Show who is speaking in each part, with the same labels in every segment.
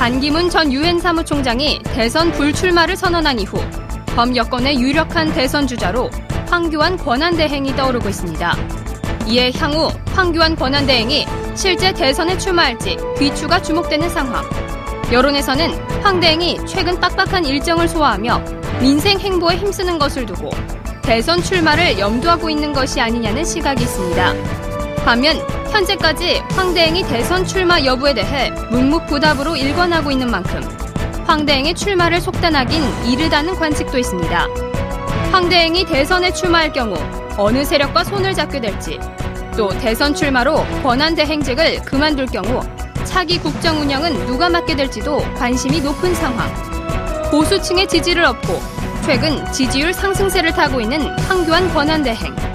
Speaker 1: 반기문 전 유엔 사무총장이 대선 불출마를 선언한 이후 범 여권의 유력한 대선 주자로 황교안 권한대행이 떠오르고 있습니다. 이에 향후 황교안 권한대행이 실제 대선에 출마할지 귀추가 주목되는 상황. 여론에서는 황 대행이 최근 빡빡한 일정을 소화하며 민생 행보에 힘쓰는 것을 두고 대선 출마를 염두하고 있는 것이 아니냐는 시각이 있습니다. 반면 현재까지 황 대행이 대선 출마 여부에 대해 묵묵부답으로 일관하고 있는 만큼 황 대행의 출마를 속단하긴 이르다는 관측도 있습니다. 황 대행이 대선에 출마할 경우 어느 세력과 손을 잡게 될지 또 대선 출마로 권한 대 행직을 그만둘 경우 차기 국정 운영은 누가 맡게 될지도 관심이 높은 상황. 보수층의 지지를 얻고 최근 지지율 상승세를 타고 있는 황교안 권한 대행.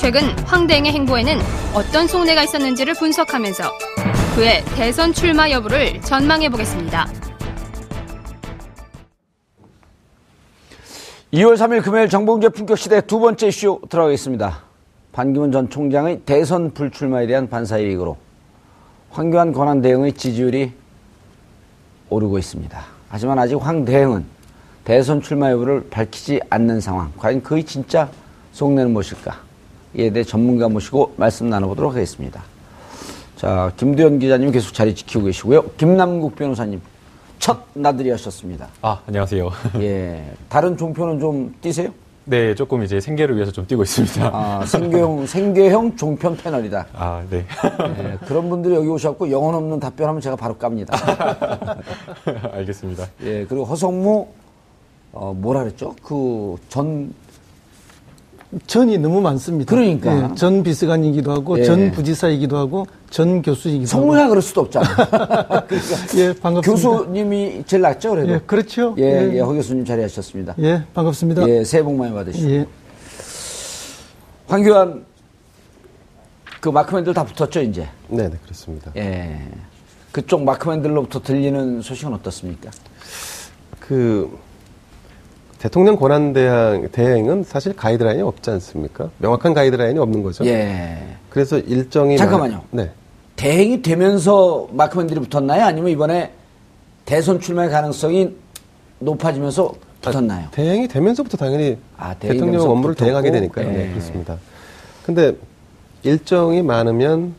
Speaker 1: 최근 황 대행의 행보에는 어떤 속내가 있었는지를 분석하면서 그의 대선 출마 여부를 전망해 보겠습니다.
Speaker 2: 2월 3일 금요일 정봉재 품격 시대 두 번째 이슈 들어가겠습니다. 반기문 전 총장의 대선 불출마에 대한 반사이익으로 황교안 권한 대행의 지지율이 오르고 있습니다. 하지만 아직 황 대행은 대선 출마 여부를 밝히지 않는 상황. 과연 그의 진짜 속내는 무엇일까? 이에 대해 전문가 모시고 말씀 나눠보도록 하겠습니다. 자, 김두현 기자님 계속 자리 지키고 계시고요. 김남국 변호사님 첫 나들이 하셨습니다.
Speaker 3: 아, 안녕하세요.
Speaker 2: 예. 다른 종표는 좀 띄세요?
Speaker 3: 네, 조금 이제 생계를 위해서 좀 뛰고 있습니다.
Speaker 2: 아, 생계형, 생계형 종편 패널이다.
Speaker 3: 아, 네.
Speaker 2: 예, 그런 분들이 여기 오셨고 영혼 없는 답변하면 제가 바로 깝니다.
Speaker 3: 알겠습니다.
Speaker 2: 예, 그리고 허성무, 어, 뭐라 그랬죠? 그 전,
Speaker 4: 전이 너무 많습니다.
Speaker 2: 그러니까.
Speaker 4: 예, 전 비서관이기도 하고
Speaker 2: 예.
Speaker 4: 전 부지사이기도 하고 전 교수이기도
Speaker 2: 성무야
Speaker 4: 하고.
Speaker 2: 그럴 수도 없잖아. 그러니까
Speaker 4: 예, 반갑습니다.
Speaker 2: 교수님이 제일 낫죠, 그래도.
Speaker 4: 예, 그렇죠.
Speaker 2: 예,
Speaker 4: 예.
Speaker 2: 예, 허 교수님 자리하셨습니다.
Speaker 4: 예, 반갑습니다.
Speaker 2: 예, 새해 복 많이 받으시고.
Speaker 4: 예.
Speaker 2: 황교안, 그 마크맨들 다 붙었죠, 이제.
Speaker 5: 네, 네, 그렇습니다.
Speaker 2: 예. 그쪽 마크맨들로부터 들리는 소식은 어떻습니까?
Speaker 5: 그 대통령 권한 대행, 대행은 사실 가이드라인이 없지 않습니까? 명확한 가이드라인이 없는 거죠.
Speaker 2: 예.
Speaker 5: 그래서 일정이
Speaker 2: 잠깐만요.
Speaker 5: 많- 네.
Speaker 2: 대행이 되면서 마크맨들이 붙었나요? 아니면 이번에 대선 출마의 가능성이 높아지면서 붙었나요?
Speaker 5: 아, 대행이 되면서부터 당연히
Speaker 2: 아,
Speaker 5: 대통령 업무를 대행하게 되니까요.
Speaker 2: 예.
Speaker 5: 네, 그렇습니다. 근데 일정이 많으면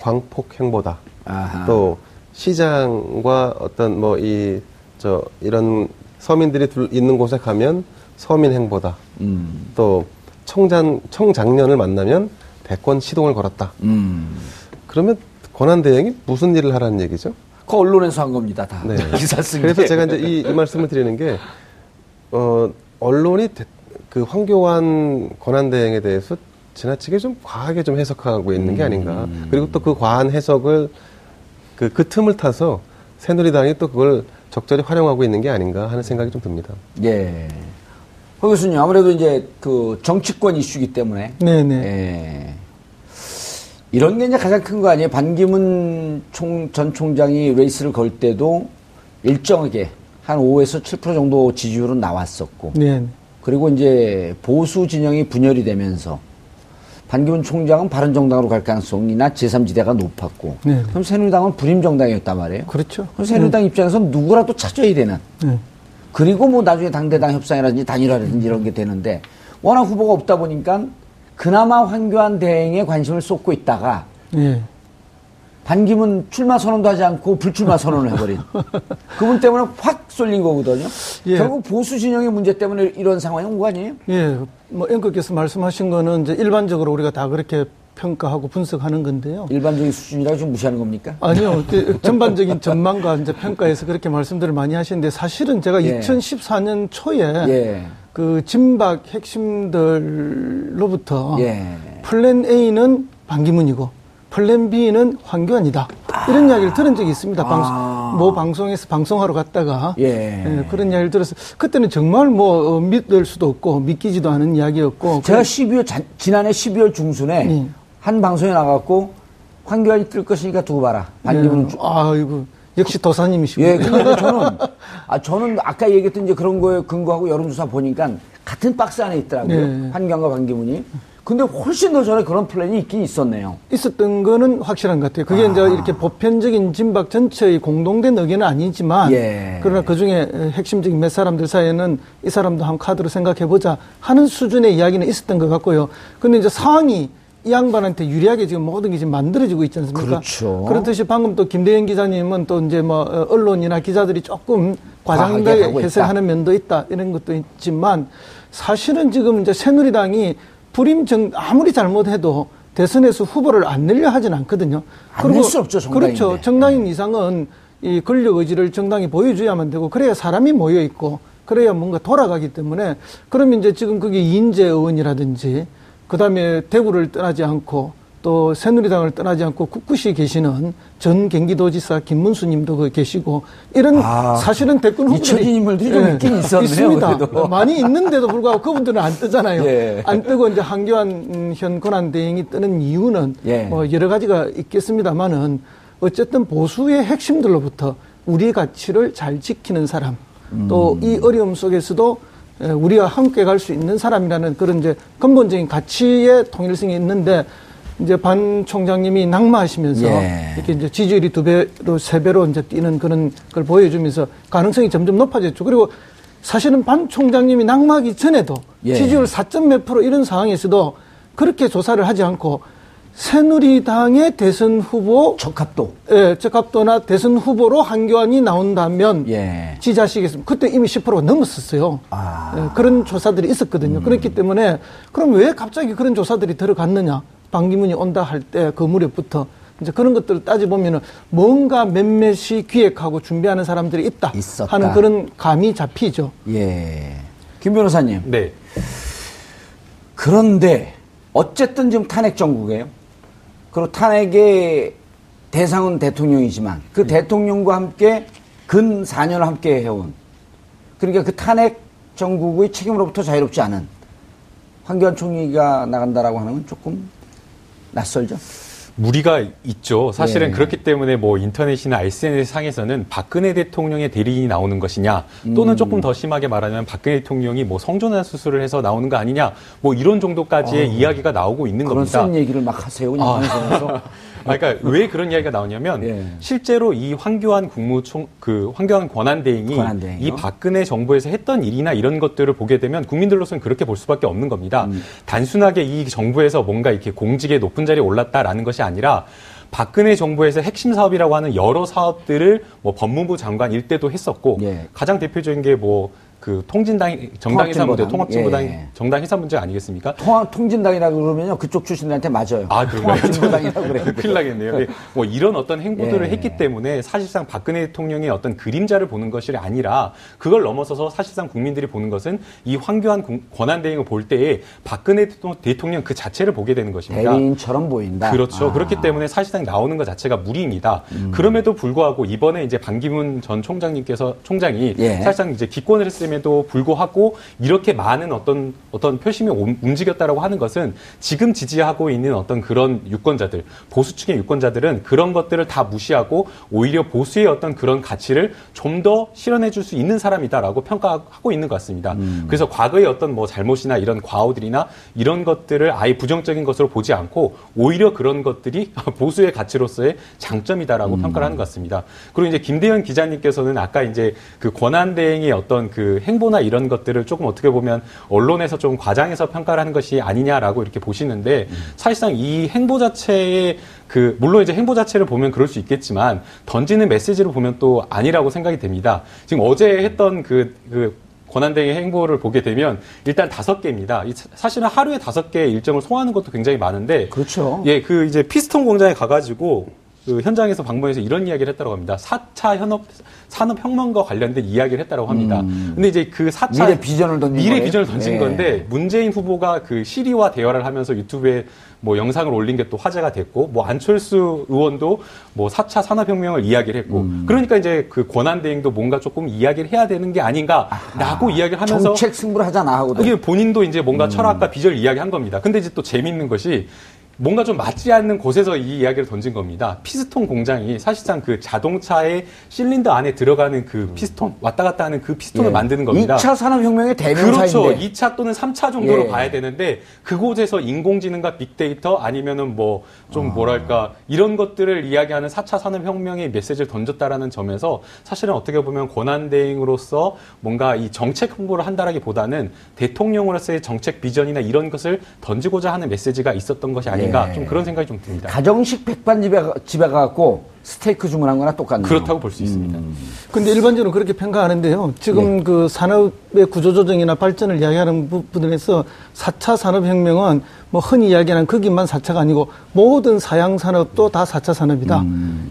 Speaker 5: 광폭 행보다.
Speaker 2: 아하.
Speaker 5: 또 시장과 어떤 뭐 이 저 이런 서민들이 둘- 있는 곳에 가면 서민 행보다.
Speaker 2: 음,
Speaker 5: 또 청장 청장년을 만나면 대권 시동을 걸었다.
Speaker 2: 음.
Speaker 5: 그러면 권한 대행이 무슨 일을 하라는 얘기죠?
Speaker 2: 그 언론에서 한 겁니다, 다.
Speaker 5: 네.
Speaker 2: 기사 쓴
Speaker 5: 그래서
Speaker 2: 게.
Speaker 5: 제가 이제 이, 이 말씀을 드리는 게, 어, 언론이 대- 그 황교안 권한 대행에 대해서 지나치게 좀 과하게 좀 해석하고 있는 게 아닌가.
Speaker 2: 음.
Speaker 5: 그리고 또 그 과한 해석을 그, 그 틈을 타서 새누리당이 또 그걸 적절히 활용하고 있는 게 아닌가 하는 생각이 좀 듭니다.
Speaker 2: 예. 허 교수님, 아무래도 이제 그 정치권 이슈이기 때문에.
Speaker 4: 네네.
Speaker 2: 예. 이런 게 이제 가장 큰 거 아니에요? 반기문 총, 전 총장이 레이스를 걸 때도 일정하게 한 5에서 7% 정도 지지율은 나왔었고.
Speaker 4: 네.
Speaker 2: 그리고 이제 보수 진영이 분열이 되면서 반기문 총장은 바른정당으로 갈 가능성이나 제3지대가 높았고.
Speaker 4: 네.
Speaker 2: 그럼 새누리당은 불임정당이었단 말이에요.
Speaker 4: 그렇죠.
Speaker 2: 그럼 새누리당 입장에서는 누구라도 찾아야 되는.
Speaker 4: 네.
Speaker 2: 그리고 뭐 나중에 당대당 협상이라든지 단일화라든지 이런 게 되는데 워낙 후보가 없다 보니까 그나마 황교안 대행에 관심을 쏟고 있다가
Speaker 4: 예.
Speaker 2: 반기문 출마 선언도 하지 않고 불출마 선언을 해버린 그분 때문에 확 쏠린 거거든요.
Speaker 4: 예.
Speaker 2: 결국 보수 진영의 문제 때문에 이런 상황이 온 거 아니에요?
Speaker 4: 예. 뭐 앵커께서 말씀하신 거는 이제 일반적으로 우리가 다 그렇게 평가하고 분석하는 건데요.
Speaker 2: 일반적인 수준이라고 좀 무시하는 겁니까?
Speaker 4: 아니요. 그 전반적인 전망과 이제 평가에서 그렇게 말씀들을 많이 하시는데 사실은 제가
Speaker 2: 예.
Speaker 4: 2014년 초에
Speaker 2: 예.
Speaker 4: 그 진박 핵심들로부터
Speaker 2: 예.
Speaker 4: 플랜 A는 반기문이고 플랜 B는 황교안이다. 이런 이야기를 들은 적이 있습니다. 방송,
Speaker 2: 아.
Speaker 4: 모 방송에서 방송하러 갔다가
Speaker 2: 예.
Speaker 4: 예, 그런 이야기를 들어서 그때는 정말 뭐 어, 믿을 수도 없고 믿기지도 않은 이야기였고
Speaker 2: 제가 12월 자- 지난해 12월 중순에
Speaker 4: 예.
Speaker 2: 한 방송에 나갔고 황교안이 뜰 것이니까 두고 봐라. 반기문
Speaker 4: 예. 아이고 역시 도사님이시고
Speaker 2: 예, 근데 저는, 아, 저는 아까 얘기했던 이제 그런 거에 근거하고 여론조사 보니까 같은 박스 안에 있더라고요.
Speaker 4: 네.
Speaker 2: 한경과 반기문이. 근데 훨씬 더 전에 그런 플랜이 있긴 있었네요.
Speaker 4: 있었던 거는 확실한 것 같아요. 그게 이제 이렇게 보편적인 진박 전체의 공동된 의견은 아니지만
Speaker 2: 예.
Speaker 4: 그러나 그 중에 핵심적인 몇 사람들 사이에는 이 사람도 한 카드로 생각해 보자 하는 수준의 이야기는 있었던 것 같고요. 근데 이제 상황이 이 양반한테 유리하게 지금 모든 게 지금 만들어지고 있지 않습니까?
Speaker 2: 그렇죠.
Speaker 4: 그렇듯이 방금 또 김대현 기자님은 또 이제 뭐 어, 언론이나 기자들이 조금 과장되게. 해석하는 면도 있다 이런 것도 있지만 사실은 지금 이제 새누리당이 불임 정 아무리 잘못해도 대선에서 후보를 안 내려 하진 않거든요.
Speaker 2: 안낼수 없죠, 정당인데.
Speaker 4: 그렇죠. 정당인 이상은 이 권력 의지를 정당이 보여줘야만 되고 그래야 사람이 모여 있고 그래야 뭔가 돌아가기 때문에 그러면 이제 지금 그게 이인재 의원이라든지 그다음에 대구를 떠나지 않고 또 새누리당을 떠나지 않고 국구시 계시는 전 경기도지사 김문수 님도 그 계시고 이런
Speaker 2: 아,
Speaker 4: 사실은 대권 후보들이
Speaker 2: 인물들이 좀 있긴 있었네요,
Speaker 4: 있습니다.
Speaker 2: 그래도.
Speaker 4: 많이 있는데도 불구하고 그분들은 안 뜨잖아요.
Speaker 2: 예.
Speaker 4: 안 뜨고 이제 한교안 음, 현 권한대행이 뜨는 이유는
Speaker 2: 예.
Speaker 4: 뭐 여러 가지가 있겠습니다만은 어쨌든 보수의 핵심들로부터 우리 가치를 잘 지키는 사람 또이 어려움 속에서도 에, 우리가 함께 갈 수 있는 사람이라는 그런 이제 근본적인 가치의 통일성이 있는데 이제 반 총장님이 낙마하시면서
Speaker 2: 예.
Speaker 4: 이렇게 이제 지지율이 두 배로 세 배로 이제 뛰는 그런 걸 보여주면서 가능성이 점점 높아졌죠. 그리고 사실은 반 총장님이 낙마하기 전에도
Speaker 2: 예.
Speaker 4: 지지율 4점 몇 프로 이런 상황에서도 그렇게 조사를 하지 않고 새누리당의 대선 후보
Speaker 2: 적합도.
Speaker 4: 예, 적합도나 대선 후보로 한교안이 나온다면
Speaker 2: 예.
Speaker 4: 지지하시겠습니까? 그때 이미 10%가 넘었었어요.
Speaker 2: 아.
Speaker 4: 예, 그런 조사들이 있었거든요. 그렇기 때문에 그럼 왜 갑자기 그런 조사들이 들어갔느냐? 반기문이 온다 할 때 그 무렵부터 이제 그런 것들을 따져보면은 뭔가 몇몇이 기획하고 준비하는 사람들이 있다
Speaker 2: 있었다.
Speaker 4: 하는 그런 감이 잡히죠.
Speaker 2: 예. 김 변호사님.
Speaker 3: 네.
Speaker 2: 그런데 어쨌든 지금 탄핵 정국이에요. 그리고 탄핵의 대상은 대통령이지만 그 대통령과 함께 근 4년을 함께 해온 그러니까 그 탄핵 정국의 책임으로부터 자유롭지 않은 황교안 총리가 나간다라고 하는 건 조금 낯설죠.
Speaker 3: 무리가 있죠. 사실은
Speaker 2: 예.
Speaker 3: 그렇기 때문에 뭐 인터넷이나 SNS 상에서는 박근혜 대통령의 대리인이 나오는 것이냐 또는 조금 더 심하게 말하면 박근혜 대통령이 뭐 성전환 수술을 해서 나오는 거 아니냐 뭐 이런 정도까지의 이야기가 나오고 있는
Speaker 2: 그런
Speaker 3: 겁니다.
Speaker 2: 쓴 얘기를 막 하세요. 그냥
Speaker 3: 아.
Speaker 2: 방송에서.
Speaker 3: 아, 그러니까 왜 그런 이야기가 나오냐면
Speaker 2: 예.
Speaker 3: 실제로 이 황교안 국무총 그 황교안 권한대행이
Speaker 2: 권한대행이요?
Speaker 3: 이 박근혜 정부에서 했던 일이나 이런 것들을 보게 되면 국민들로서는 그렇게 볼 수밖에 없는 겁니다.
Speaker 2: 음.
Speaker 3: 단순하게 이 정부에서 뭔가 이렇게 공직에 높은 자리에 올랐다라는 것이 아니라 박근혜 정부에서 핵심 사업이라고 하는 여러 사업들을 뭐 법무부 장관 일때도 했었고
Speaker 2: 예.
Speaker 3: 가장 대표적인 게뭐 그 통진당 정당 해산 문제,
Speaker 2: 통합진보당.
Speaker 3: 통합진보당
Speaker 2: 예.
Speaker 3: 정당 해산 문제 아니겠습니까?
Speaker 2: 통합 통진당이라고 그러면요 그쪽 출신들한테 맞아요.
Speaker 3: 아?
Speaker 2: 통합진보당이라고 그래요.
Speaker 3: 큰일 나겠네요. 네. 뭐 이런 어떤 행보들을
Speaker 2: 예.
Speaker 3: 했기 때문에 사실상 박근혜 대통령의 어떤 그림자를 보는 것이 아니라 그걸 넘어서서 사실상 국민들이 보는 것은 이 황교안 공- 권한 대행을 볼 때에 박근혜 대통- 대통령 그 자체를 보게 되는 것입니다.
Speaker 2: 대리인처럼 보인다.
Speaker 3: 그렇죠.
Speaker 2: 아. 음.
Speaker 3: 그렇기 때문에 사실상 나오는 것 자체가 무리입니다. 그럼에도 불구하고 이번에 이제 반기문 전 총장님께서 총장이
Speaker 2: 예.
Speaker 3: 사실상 이제 기권을 했 음에도 불구하고 이렇게 많은 어떤 어떤 표심이 옴- 움직였다라고 하는 것은 지금 지지하고 있는 어떤 그런 유권자들 보수층의 유권자들은 그런 것들을 다 무시하고 오히려 보수의 어떤 그런 가치를 좀 더 실현해 줄 수 있는 사람이다라고 평가하고 있는 것 같습니다. 그래서 과거의 어떤 뭐 잘못이나 이런 과오들이나 이런 것들을 아예 부정적인 것으로 보지 않고 오히려 그런 것들이 보수의 가치로서의 장점이다라고 평가를 하는 것 같습니다. 그리고 이제 김대현 기자님께서는 아까 이제 그 권한 대행의 어떤 그 행보나 이런 것들을 조금 어떻게 보면 언론에서 좀 과장해서 평가를 하는 것이 아니냐라고 이렇게 보시는데 사실상 이 행보 자체의 그 물론 이제 행보 자체를 보면 그럴 수 있겠지만 던지는 메시지를 보면 또 아니라고 생각이 됩니다. 지금 어제 했던 그, 그 권한대행의 행보를 보게 되면 일단 다섯 개입니다. 사실은 하루에 다섯 개의 일정을 소화하는 것도 굉장히 많은데
Speaker 2: 그렇죠.
Speaker 3: 예, 그 이제 피스톤 공장에 가가지고 그 현장에서 방문해서 이런 이야기를 했다고 합니다. 4차 현업 산업 혁명과 관련된 이야기를 했다고 합니다. 근데 이제 그 4차
Speaker 2: 음. 미래 비전을 던진
Speaker 3: 미래
Speaker 2: 거예요?
Speaker 3: 비전을 던진
Speaker 2: 예.
Speaker 3: 건데 문재인 후보가 그 시리와 대화를 하면서 유튜브에 뭐 영상을 올린 게 또 화제가 됐고 뭐 안철수 의원도 뭐 4차 산업혁명을 이야기를 했고
Speaker 2: 음.
Speaker 3: 그러니까 이제 그 권한 대행도 뭔가 조금 이야기를 해야 되는 게 아닌가라고 이야기를 하면서
Speaker 2: 정책 승부를 하잖아 하고도.
Speaker 3: 이게 본인도 이제
Speaker 2: 음.
Speaker 3: 뭔가 철학과 비전을 이야기한 겁니다. 근데 이제 또 재밌는 것이 뭔가 좀 맞지 않는 곳에서 이 이야기를 던진 겁니다. 피스톤 공장이 사실상 그 자동차의 실린더 안에 들어가는 그 피스톤 왔다 갔다 하는 그 피스톤을
Speaker 2: 예.
Speaker 3: 만드는 겁니다.
Speaker 2: 2차 산업혁명의 대명사인데.
Speaker 3: 그렇죠. 2차 또는 3차 정도로
Speaker 2: 예.
Speaker 3: 봐야 되는데 그곳에서 인공지능과 빅데이터 아니면은 뭐좀
Speaker 2: 아.
Speaker 3: 뭐랄까 이런 것들을 이야기하는 4차 산업혁명의 메시지를 던졌다라는 점에서 사실은 어떻게 보면 권한 대행으로서 뭔가 이 정책 홍보를 한다라기보다는 대통령으로서의 정책 비전이나 이런 것을 던지고자 하는 메시지가 있었던 것이 아닌가
Speaker 2: 예.
Speaker 3: 좀 그런 생각이 좀 듭니다.
Speaker 2: 가정식 백반 집에, 가- 집에 가갖고 스테이크 주문한 거나 똑같네요.
Speaker 3: 그렇다고 볼 수 있습니다.
Speaker 4: 근데 일반적으로 그렇게 평가하는데요. 지금
Speaker 2: 예.
Speaker 4: 그 산업의 구조조정이나 발전을 이야기하는 부분에서 4차 산업혁명은 뭐 흔히 이야기하는 거기만 4차가 아니고 모든 사양 산업도 다 4차 산업이다.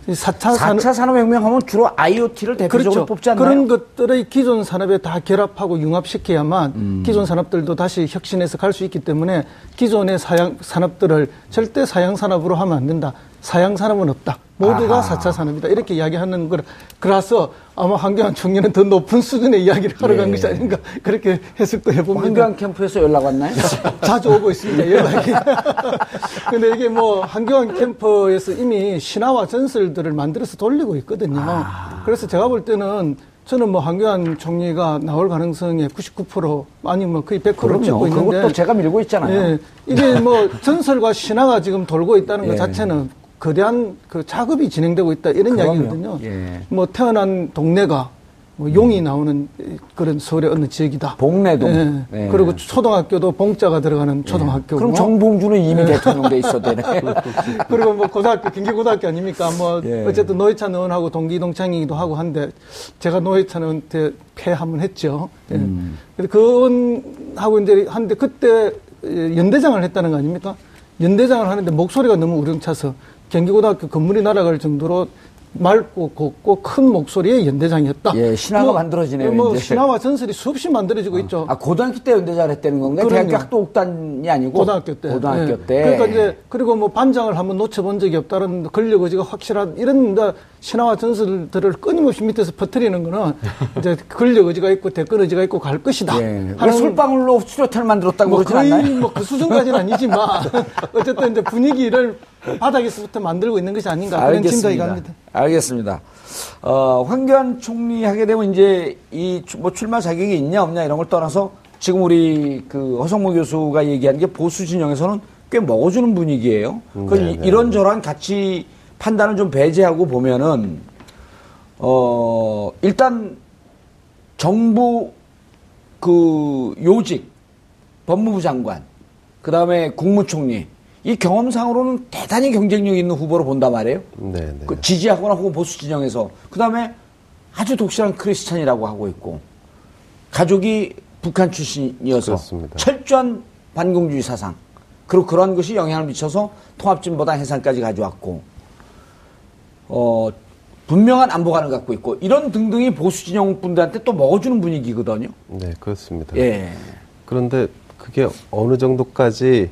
Speaker 4: 이 4차
Speaker 2: 4차 산업 혁명 하면 주로 IoT를 대표적으로 뽑지 않나요?
Speaker 4: 그런 것들의 기존 산업에 다 결합하고 융합시켜야만
Speaker 2: 음.
Speaker 4: 기존 산업들도 다시 혁신해서 갈 수 있기 때문에 기존의 사양 산업들을 절대 사양 산업으로 하면 안 된다. 사양 산업은 없다. 모두가
Speaker 2: 아하.
Speaker 4: 4차 산업이다. 이렇게 이야기하는 거 그래서 아마 황교안 총리는 더 높은 수준의 이야기를 하러 간
Speaker 2: 예.
Speaker 4: 것이 아닌가 그렇게 해석도 해봅니다.
Speaker 2: 황교안 캠프에서 연락 왔나요?
Speaker 4: 자주 오고 있습니다, 연락이. 근데 이게 뭐, 한교안 캠퍼에서 이미 신화와 전설들을 만들어서 돌리고 있거든요.
Speaker 2: 아.
Speaker 4: 그래서 제가 볼 때는 저는 뭐, 한교안 총리가 나올 가능성이 99% 아니면 거의 100%
Speaker 2: 그럼요.
Speaker 4: 찍고 있는데.
Speaker 2: 그것도 제가 밀고 있잖아요.
Speaker 4: 예, 이게 뭐, 전설과 신화가 지금 돌고 있다는
Speaker 2: 예.
Speaker 4: 것 자체는 거대한 그 작업이 진행되고 있다 이런
Speaker 2: 그럼요.
Speaker 4: 이야기거든요.
Speaker 2: 예.
Speaker 4: 뭐, 태어난 동네가 뭐 용이 나오는 그런 서울의 어느 지역이다.
Speaker 2: 봉내동.
Speaker 4: 예.
Speaker 2: 예.
Speaker 4: 그리고 초등학교도 봉자가 들어가는 초등학교고.
Speaker 2: 그럼 정봉주는 이미 대통령 돼 있어도 되네.
Speaker 4: 그리고 뭐 고등학교, 경기고등학교 아닙니까? 뭐
Speaker 2: 예.
Speaker 4: 어쨌든 노회찬 의원하고 동기동창이기도 하고 한데 제가 노회찬 의원한테 패 한번 했죠. 예.
Speaker 2: 음.
Speaker 4: 근데 그 의원하고 이제 한데 그때 예, 연대장을 했다는 거 아닙니까? 연대장을 하는데 목소리가 너무 우렁차서 경기고등학교 건물이 날아갈 정도로 맑고 곱고 큰 목소리의 연대장이었다.
Speaker 2: 예, 신화가 만들어지네요,
Speaker 4: 뭐
Speaker 2: 이제.
Speaker 4: 신화와 전설이 수없이 만들어지고 있죠.
Speaker 2: 아, 고등학교 때 연대장을 했다는 건가요? 대학교 학도 옥단이 아니고?
Speaker 4: 고등학교 때.
Speaker 2: 고등학교
Speaker 4: 예.
Speaker 2: 때.
Speaker 4: 그러니까 이제 그리고 뭐 반장을 한번 놓쳐본 적이 없다는 권력 의지가 확실한 이런 신화와 전설들을 끊임없이 밑에서 퍼뜨리는 거는 이제 권력 의지가 있고 대권 의지가 있고 갈 것이다.
Speaker 2: 예.
Speaker 4: 하는
Speaker 2: 술방울로 수료탄을 만들었다고
Speaker 4: 뭐
Speaker 2: 그러진
Speaker 4: 거의
Speaker 2: 않나요?
Speaker 4: 뭐그 수준까지는 아니지만 어쨌든 이제 분위기를 바닥에서부터 만들고 있는 것이 아닌가 그런 짐작이 갑니다.
Speaker 2: 알겠습니다. 어, 황교안 총리 하게 되면 이제 이 뭐 출마 자격이 있냐 없냐 이런 걸 떠나서 지금 우리 그 허성모 교수가 얘기한 게 보수 진영에서는 꽤 먹어주는 분위기예요. 그
Speaker 5: 네,
Speaker 2: 이-
Speaker 5: 네.
Speaker 2: 이런저런 가치 판단을 좀 배제하고 보면은 어 일단 정부 그 요직 법무부 장관 그 다음에 국무총리 이 경험상으로는 대단히 경쟁력 있는 후보로 본단 말이에요.
Speaker 5: 네, 네.
Speaker 2: 그 지지하거나 혹은 보수 진영에서 그 다음에 아주 독실한 크리스찬이라고 하고 있고 가족이 북한 출신이어서
Speaker 5: 그렇습니다.
Speaker 2: 철저한 반공주의 사상 그리고 그런 것이 영향을 미쳐서 통합진보당 해산까지 가져왔고 어 분명한 안보관을 갖고 있고 이런 등등이 보수 진영 분들한테 또 먹어주는 분위기거든요.
Speaker 5: 네, 그렇습니다.
Speaker 2: 예.
Speaker 5: 그런데 그게 어느 정도까지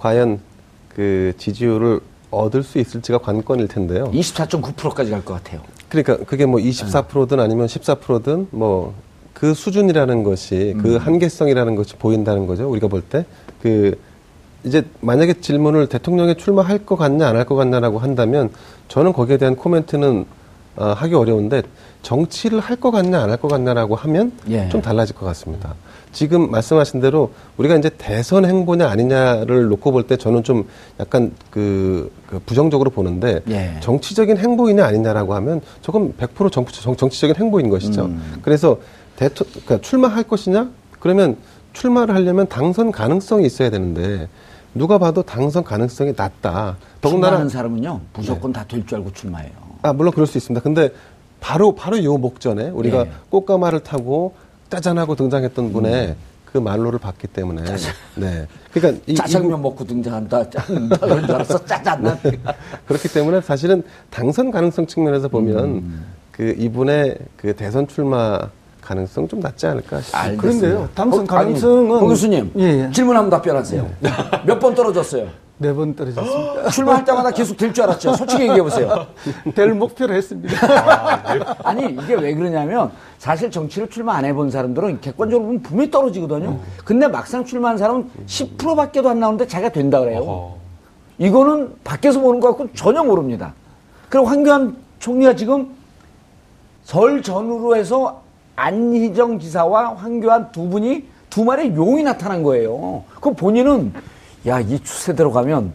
Speaker 5: 과연 그 지지율을 얻을 수 있을지가 관건일 텐데요.
Speaker 2: 24.9%까지 갈 것 같아요.
Speaker 5: 그러니까 그게 뭐 24%든 아니면 14%든 뭐 그 수준이라는 것이 그 한계성이라는 것이 보인다는 거죠. 우리가 볼 때 그 이제 만약에 질문을 대통령에 출마할 것 같냐 안 할 것 같냐라고 한다면 저는 거기에 대한 코멘트는 어, 하기 어려운데 정치를 할 것 같냐 안 할 것 같냐라고 하면
Speaker 2: 예.
Speaker 5: 좀 달라질 것 같습니다. 지금 말씀하신 대로 우리가 이제 대선 행보냐 아니냐를 놓고 볼 때 저는 좀 약간 그, 그 부정적으로 보는데
Speaker 2: 예.
Speaker 5: 정치적인 행보이냐 아니냐라고 하면 저건 100% 정, 정, 정치적인 행보인 것이죠.
Speaker 2: 음.
Speaker 5: 그래서 대토, 그러니까 출마할 것이냐? 그러면 출마를 하려면 당선 가능성이 있어야 되는데 누가 봐도 당선 가능성이 낮다. 더군다나
Speaker 2: 출마하는 사람은요 무조건 다될 줄 알고 출마해요.
Speaker 5: 아, 물론 그럴 수 있습니다. 근데 바로, 바로 요 목전에 우리가
Speaker 2: 예.
Speaker 5: 꽃가마를 타고 짜잔하고 등장했던 분의 그 말로를 봤기 때문에 네. 그러니까 이,
Speaker 2: 짜장면 먹고 등장한다. 그런 줄 알았어. 짜잔.
Speaker 5: 그렇기 때문에 사실은 당선 가능성 측면에서 보면
Speaker 2: 음.
Speaker 5: 그 이분의 그 대선 출마 가능성 좀 낮지 않을까 싶습니다.
Speaker 4: 그런데요, 당선
Speaker 2: 어,
Speaker 4: 가능성은
Speaker 2: 아니, 홍 교수님
Speaker 4: 예, 예.
Speaker 2: 질문 한번 답변하세요. 몇 번 떨어졌어요?
Speaker 4: 네 번 떨어졌습니다.
Speaker 2: 출마할 때마다 계속 될 줄 알았죠. 솔직히 얘기해 보세요.
Speaker 4: 될 목표로 했습니다.
Speaker 2: 아 니 이게 왜 그러냐면 사실 정치를 출마 안 해본 사람들은 객관적으로 보면 분명히 떨어지거든요. 근데 막상 출마한 사람은 10%밖에도 안 나오는데 자기가 된다 그래요. 이거는 밖에서 보는 것 같고 전혀 모릅니다. 그리고 황교안 총리가 지금 설 전후로 해서 안희정 지사와 황교안 두 분이 두 마리의 용이 나타난 거예요. 그 본인은 야 이 추세대로 가면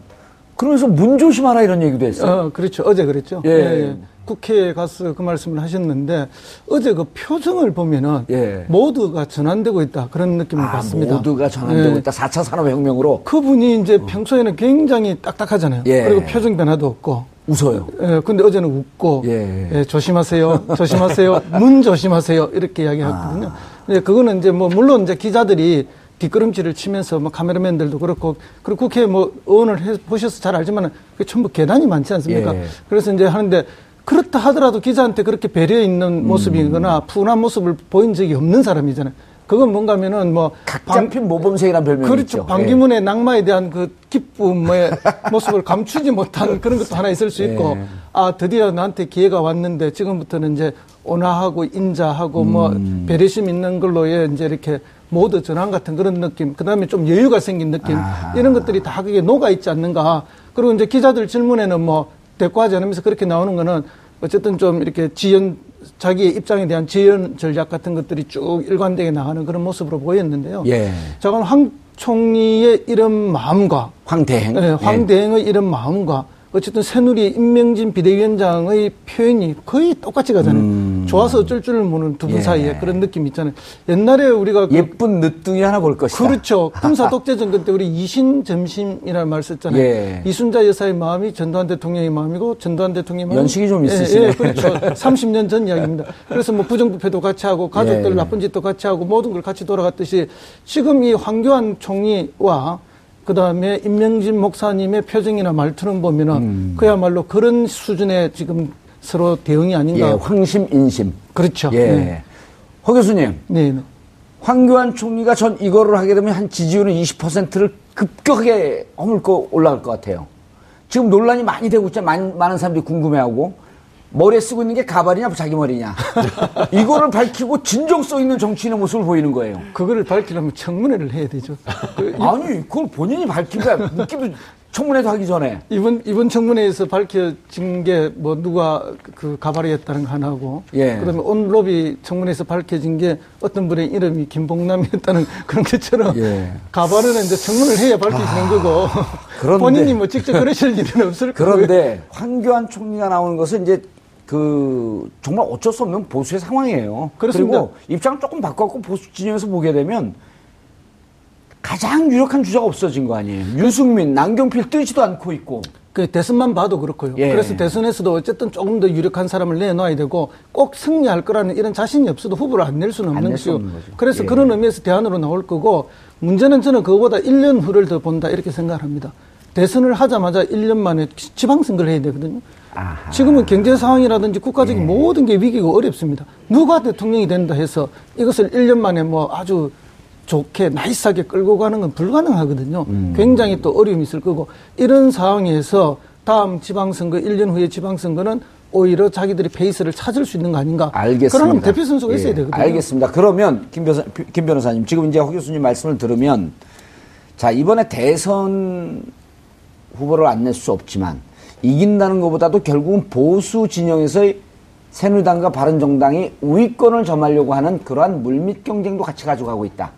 Speaker 2: 그러면서 문 조심하라 이런 얘기도 했어요.
Speaker 4: 어, 그렇죠. 어제 그랬죠.
Speaker 2: 예.
Speaker 4: 국회에 가서 그 말씀을 하셨는데 어제 그 표정을 보면은
Speaker 2: 예.
Speaker 4: 모두가 전환되고 있다 그런 느낌을
Speaker 2: 아,
Speaker 4: 받습니다.
Speaker 2: 모두가 전환되고
Speaker 4: 예.
Speaker 2: 있다. 4차 산업혁명으로
Speaker 4: 그분이 이제 평소에는 굉장히 딱딱하잖아요.
Speaker 2: 예.
Speaker 4: 그리고 표정 변화도 없고.
Speaker 2: 웃어요.
Speaker 4: 예, 근데 어제는 웃고,
Speaker 2: 예.
Speaker 4: 예, 조심하세요, 조심하세요, 문 조심하세요, 이렇게 이야기했거든요. 예, 그거는 이제 뭐, 물론 이제 기자들이 뒷걸음질을 치면서 뭐 카메라맨들도 그렇고, 그리고 국회 뭐 의원을 해 보셔서 잘 알지만은 그게 전부 계단이 많지 않습니까?
Speaker 2: 예.
Speaker 4: 그래서 이제 하는데 그렇다 하더라도 기자한테 그렇게 배려 있는 모습이거나 푸근한 모습을 보인 적이 없는 사람이잖아요. 그건 뭔가 하면은 뭐,
Speaker 2: 각
Speaker 4: 방-
Speaker 2: 잡힌 모범생이라는 별명이
Speaker 4: 그렇죠.
Speaker 2: 있죠.
Speaker 4: 반기문의 낙마에 대한 그 기쁨의 모습을 감추지 못한 그런 것도 하나 있을 수 있고,
Speaker 2: 예.
Speaker 4: 아, 드디어 나한테 기회가 왔는데 지금부터는 이제 온화하고 인자하고 뭐
Speaker 2: 음.
Speaker 4: 배려심 있는 걸로의 이제 이렇게 모두 전환 같은 그런 느낌, 그 다음에 좀 여유가 생긴 느낌,
Speaker 2: 아하.
Speaker 4: 이런 것들이 다 그게 녹아있지 않는가. 그리고 이제 기자들 질문에는 뭐 대꾸하지 않으면서 그렇게 나오는 거는 어쨌든 좀 이렇게 지연, 자기의 입장에 대한 지연 전략 같은 것들이 쭉 일관되게 나가는 그런 모습으로 보였는데요.
Speaker 2: 예.
Speaker 4: 저건 황 총리의 이런 마음과
Speaker 2: 황대행.
Speaker 4: 네, 황대행의 이런 마음과 어쨌든 새누리 임명진 비대위원장의 표현이 거의 똑같이 가잖아요. 좋아서 어쩔 줄 모르는 두분
Speaker 2: 음. 예.
Speaker 4: 사이에 그런 느낌이 있잖아요. 옛날에 우리가 그
Speaker 2: 예쁜 늦둥이 하나 볼 것이다.
Speaker 4: 그렇죠. 군사 독재 정권 때 우리 이신 점심이라는 말 썼잖아요.
Speaker 2: 예.
Speaker 4: 이순자 여사의 마음이 전두환 대통령의 마음이고 전두환 대통령의 마음이
Speaker 2: 연식이 좀
Speaker 4: 예,
Speaker 2: 있으시네.
Speaker 4: 예, 그렇죠. 30년 전 이야기입니다. 그래서 뭐 부정부패도 같이 하고 가족들
Speaker 2: 예.
Speaker 4: 나쁜 짓도 같이 하고 모든 걸 같이 돌아갔듯이 지금 이 황교안 총리와 그 다음에 임명진 목사님의 표정이나 말투는 보면은
Speaker 2: 음.
Speaker 4: 그야말로 그런 수준의 지금 서로 대응이
Speaker 2: 예,
Speaker 4: 아닌가.
Speaker 2: 황심 인심.
Speaker 4: 그렇죠.
Speaker 2: 예.
Speaker 4: 네.
Speaker 2: 허 교수님,
Speaker 4: 네. 네.
Speaker 2: 황교안 총리가 전 이거를 하게 되면 한 지지율은 20%를 급격하게 허물고 올라갈 것 같아요. 지금 논란이 많이 되고 있잖아요. 많은, 많은 사람들이 궁금해하고. 머리에 쓰고 있는 게 가발이냐, 자기 머리냐. 이거를 밝히고 진정성 있는 정치인의 모습을 보이는 거예요.
Speaker 4: 그거를 밝히려면 청문회를 해야 되죠. 그
Speaker 2: 아니, 그걸 본인이 밝히면 묻기도 청문회도 하기 전에.
Speaker 4: 이번 이번 청문회에서 밝혀진 게 뭐 누가 그 가발이었다는 거 하나고,
Speaker 2: 예.
Speaker 4: 그다음에 온로비 청문회에서 밝혀진 게 어떤 분의 이름이 김봉남이었다는 그런 것처럼
Speaker 2: 예. 아,
Speaker 4: 가발은 이제 청문을 해야 밝혀지는 거고
Speaker 2: 그런데-
Speaker 4: 본인이 뭐 직접 그러실 일은 없을 거고요.
Speaker 2: 그런데 황교안 총리가 나오는 것은 이제 그 정말 어쩔 수 없는 보수의 상황이에요.
Speaker 4: 그렇습니다.
Speaker 2: 리고 입장 조금 바꿔갖고 보수 진영에서 보게 되면 가장 유력한 주자가 없어진 거 아니에요. 유승민, 남경필 뜨지도 않고 있고.
Speaker 4: 그 대선만 봐도 그렇고요.
Speaker 2: 예.
Speaker 4: 그래서 대선에서도 어쨌든 조금 더 유력한 사람을 내놔야 되고 꼭 승리할 거라는 이런 자신이 없어도 후보를 안 낼 수는
Speaker 2: 안 없는 거죠.
Speaker 4: 그래서
Speaker 2: 예.
Speaker 4: 그런 의미에서 대안으로 나올 거고 문제는 저는 그거보다 1년 후를 더 본다 이렇게 생각합니다. 대선을 하자마자 1년 만에 지- 지방선거를 해야 되거든요.
Speaker 2: 아하.
Speaker 4: 지금은 경제 상황이라든지 국가적인
Speaker 2: 예.
Speaker 4: 모든 게 위기가 어렵습니다. 누가 대통령이 된다 해서 이것을 1년 만에 뭐 아주 좋게 나이스하게 끌고 가는 건 불가능하거든요.
Speaker 2: 음.
Speaker 4: 굉장히 또 어려움이 있을 거고 이런 상황에서 다음 지방선거 1년 후에 지방선거는 오히려 자기들이 페이스를 찾을 수 있는 거 아닌가.
Speaker 2: 알겠습니다.
Speaker 4: 그러면 대표 선수가 있어야
Speaker 2: 예,
Speaker 4: 되거든요.
Speaker 2: 알겠습니다. 그러면 김, 변호사, 김 변호사님 지금 이제 허 교수님 말씀을 들으면 자 이번에 대선 후보를 안 낼 수 없지만 이긴다는 것보다도 결국은 보수 진영에서의 새누리당과 바른정당이 우위권을 점하려고 하는 그러한 물밑 경쟁도 같이 가져가고 있다.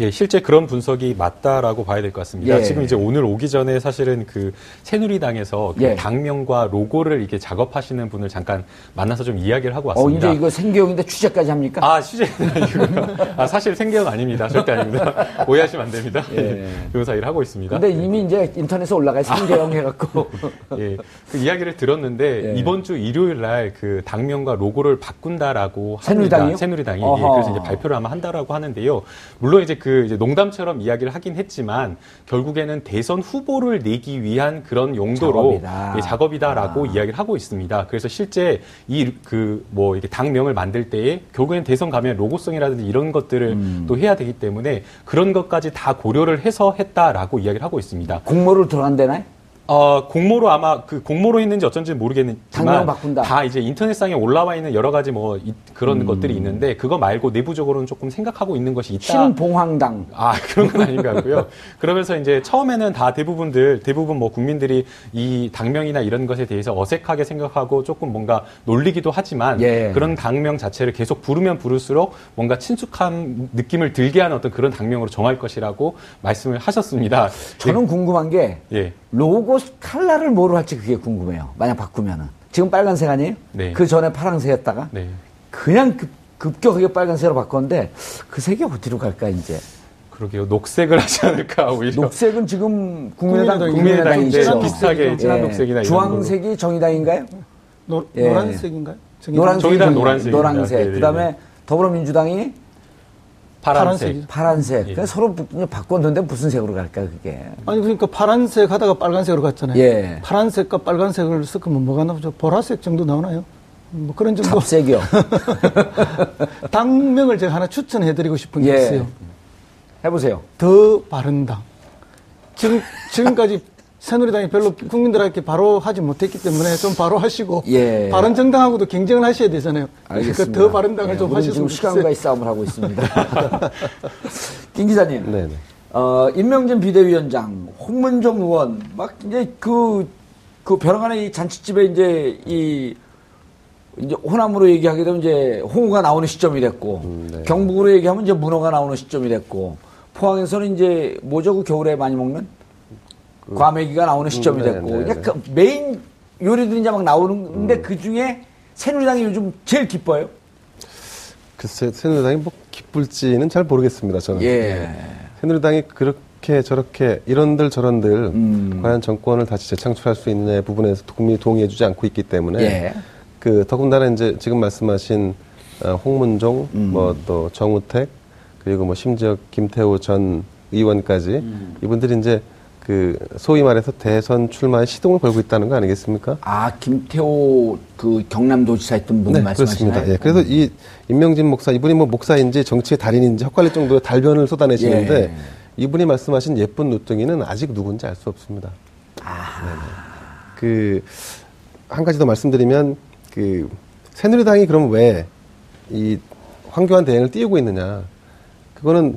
Speaker 3: 예, 실제 그런 분석이 맞다라고 봐야 될 것 같습니다.
Speaker 2: 예.
Speaker 3: 지금 이제 오늘 오기 전에 사실은 그 새누리당에서 그
Speaker 2: 예.
Speaker 3: 당명과 로고를 이렇게 작업하시는 분을 잠깐 만나서 좀 이야기를 하고
Speaker 2: 어
Speaker 3: 왔습니다.
Speaker 2: 이제 이거 생계형인데 취재까지 합니까?
Speaker 3: 아, 취재는 아니고요. 아, 사실 생계는 아닙니다. 절대 아닙니다. 오해하시면 안 됩니다.
Speaker 2: 예.
Speaker 3: 변호사 일을 하고 있습니다.
Speaker 2: 근데 이미 이제 인터넷에 올라가요. 생계형 해갖고.
Speaker 3: 예, 그 이야기를 들었는데
Speaker 2: 예.
Speaker 3: 이번 주 일요일 날 그 당명과 로고를 바꾼다라고
Speaker 2: 새누리당이요?
Speaker 3: 합니다. 새누리당이 예. 그래서 이제 발표를 아마 한다라고 하는데요. 물론 이제 그그 이제 농담처럼 이야기를 하긴 했지만 결국에는 대선 후보를 내기 위한 그런 용도로
Speaker 2: 작업이다.
Speaker 3: 예, 작업이다라고
Speaker 2: 아.
Speaker 3: 이야기를 하고 있습니다. 그래서 실제 이 그 뭐 이렇게 당명을 만들 때에 결국엔 대선 가면 로고성이라든지 이런 것들을
Speaker 2: 음.
Speaker 3: 또 해야 되기 때문에 그런 것까지 다 고려를 해서 했다라고 이야기를 하고 있습니다.
Speaker 2: 공모를 들어간다나요?
Speaker 3: 어, 공모로 아마 그 공모로 모르겠지만
Speaker 2: 당명 바꾼다.
Speaker 3: 다 이제 인터넷상에 올라와 있는 여러 가지 뭐 이- 그런
Speaker 2: 음.
Speaker 3: 것들이 있는데 그거 말고 내부적으로는 조금 생각하고 있는 것이 있다.
Speaker 2: 신봉황당.
Speaker 3: 아 그런 건 아닌 것 같고요. 그러면서 이제 처음에는 다 대부분들 대부분 뭐 국민들이 이 당명이나 이런 것에 대해서 어색하게 생각하고 조금 뭔가 놀리기도 하지만
Speaker 2: 예.
Speaker 3: 그런 당명 자체를 계속 부르면 부를수록 뭔가 친숙한 느낌을 들게 하는 어떤 그런 당명으로 정할 것이라고 말씀을 하셨습니다.
Speaker 2: 저는 궁금한 게
Speaker 3: 예.
Speaker 2: 로고 칼라를 뭐로 할지 그게 궁금해요. 만약 바꾸면은. 지금 빨간색 아니에요?
Speaker 3: 네.
Speaker 2: 그 전에 파란색이었다가
Speaker 3: 네.
Speaker 2: 그냥 급, 급격하게 빨간색으로 바꿨는데 그 색이 어디로 갈까 이제.
Speaker 3: 그러게요. 녹색을 하지 않을까 오히려.
Speaker 2: 녹색은 지금 국민의당
Speaker 4: 국민의당이
Speaker 3: 국민의당인데. 비슷하게 진한
Speaker 2: 예.
Speaker 3: 녹색이나 이런
Speaker 2: 주황색이 정의당인가요?
Speaker 4: 노,
Speaker 2: 예.
Speaker 4: 노란색인가요? 정의당?
Speaker 2: 노란색.
Speaker 3: 정의당 노란색입니다.
Speaker 2: 노란색.
Speaker 3: 네네네.
Speaker 2: 그다음에 더불어민주당이
Speaker 3: 파란색.
Speaker 4: 파란색.
Speaker 3: 예.
Speaker 2: 그러니까 서로 부- 바꿨는데 무슨 색으로 갈까 그게.
Speaker 4: 아니 그러니까 파란색 하다가 빨간색으로 갔잖아요.
Speaker 2: 예.
Speaker 4: 파란색과 빨간색을 섞으면 뭐가 나오죠? 보라색 정도 나오나요? 뭐 그런 정도.
Speaker 2: 잡색이요.
Speaker 4: 당명을 제가 하나 추천해드리고 싶은 게
Speaker 2: 예.
Speaker 4: 있어요.
Speaker 2: 해보세요.
Speaker 4: 더 바른 당. 지금 지금까지 새누리당이 별로 국민들에게 바로 하지 못했기 때문에 좀 바로 하시고
Speaker 2: 예.
Speaker 4: 바른 정당하고도 경쟁을 하셔야 되잖아요.
Speaker 2: 알겠습니다.
Speaker 4: 그러니까 더 바른 당을
Speaker 2: 예,
Speaker 4: 좀
Speaker 2: 우리는 지금
Speaker 4: 하셨으면
Speaker 2: 시간과의. 싸움을 하고 있습니다. 김 기자님.
Speaker 5: 네네.
Speaker 2: 어, 임명진 비대위원장, 홍문종 의원, 막 이제 그, 그 벼랑간의 이 잔치집에 이제 이, 이제 호남으로 얘기하게 되면 이제 홍우가 나오는 시점이 됐고,
Speaker 5: 음, 네.
Speaker 2: 경북으로 얘기하면 이제 문어가 나오는 시점이 됐고, 포항에서는 이제 뭐죠? 그 겨울에 많이 먹는? 과메기가 나오는 시점이
Speaker 5: 음, 네,
Speaker 2: 됐고,
Speaker 5: 네,
Speaker 2: 이제
Speaker 5: 네.
Speaker 2: 그 메인 요리들이 이제 막 나오는데 그 중에 새누리당이 요즘 제일 기뻐요.
Speaker 5: 글쎄, 새누리당이 뭐 기쁠지는 잘 모르겠습니다, 저는.
Speaker 2: 예.
Speaker 5: 새누리당이 그렇게 저렇게 이런들 저런들
Speaker 2: 음.
Speaker 5: 과연 정권을 다시 재창출할 수 있는 부분에서 국민이 동의해주지 않고 있기 때문에
Speaker 2: 예.
Speaker 5: 그 더군다나 이제 지금 말씀하신 어, 홍문종,
Speaker 2: 음.
Speaker 5: 뭐또 정우택 그리고 뭐 심지어 김태호 전 의원까지
Speaker 2: 음.
Speaker 5: 이분들이 이제 그 소위 말해서 대선 출마에 시동을 걸고 있다는 거 아니겠습니까?
Speaker 2: 아, 김태호 그 경남도지사 했던 분 말씀하시나요?
Speaker 5: 그렇습니다. 예. 그래서 이 임명진 목사 이분이 뭐 목사인지 정치의 달인인지 헛갈릴 정도의 달변을 쏟아내시는데
Speaker 2: 예.
Speaker 5: 이분이 말씀하신 예쁜 누뚱이는 아직 누군지 알 수 없습니다. 그한 가지 더 말씀드리면 그 새누리당이 그럼 왜 이 황교안 대행을 띄우고 있느냐? 그거는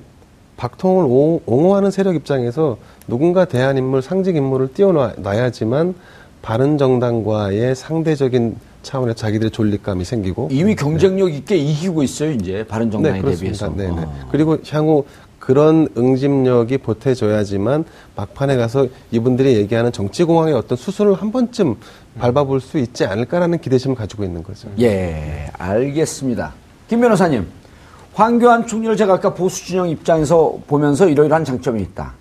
Speaker 5: 박통을 옹- 옹호하는 세력 입장에서 누군가 대한 인물, 상징 인물을 띄워놔야지만 바른 정당과의 상대적인 차원의 자기들의 존립감이 생기고
Speaker 2: 이미 경쟁력 있게 이기고 있어요, 이제 바른정당에
Speaker 5: 네, 그렇습니다.
Speaker 2: 대비해서.
Speaker 5: 네, 네.
Speaker 2: 어.
Speaker 5: 그리고 향후 그런 응집력이 보태져야지만 막판에 가서 이분들이 얘기하는 정치공황의 어떤 수순을 한 번쯤 밟아볼 수 있지 않을까라는 기대심을 가지고 있는 거죠.
Speaker 2: 예, 알겠습니다. 김 변호사님, 황교안 총리를 제가 아까 보수 진영 입장에서 보면서 이러이러한 장점이 있다.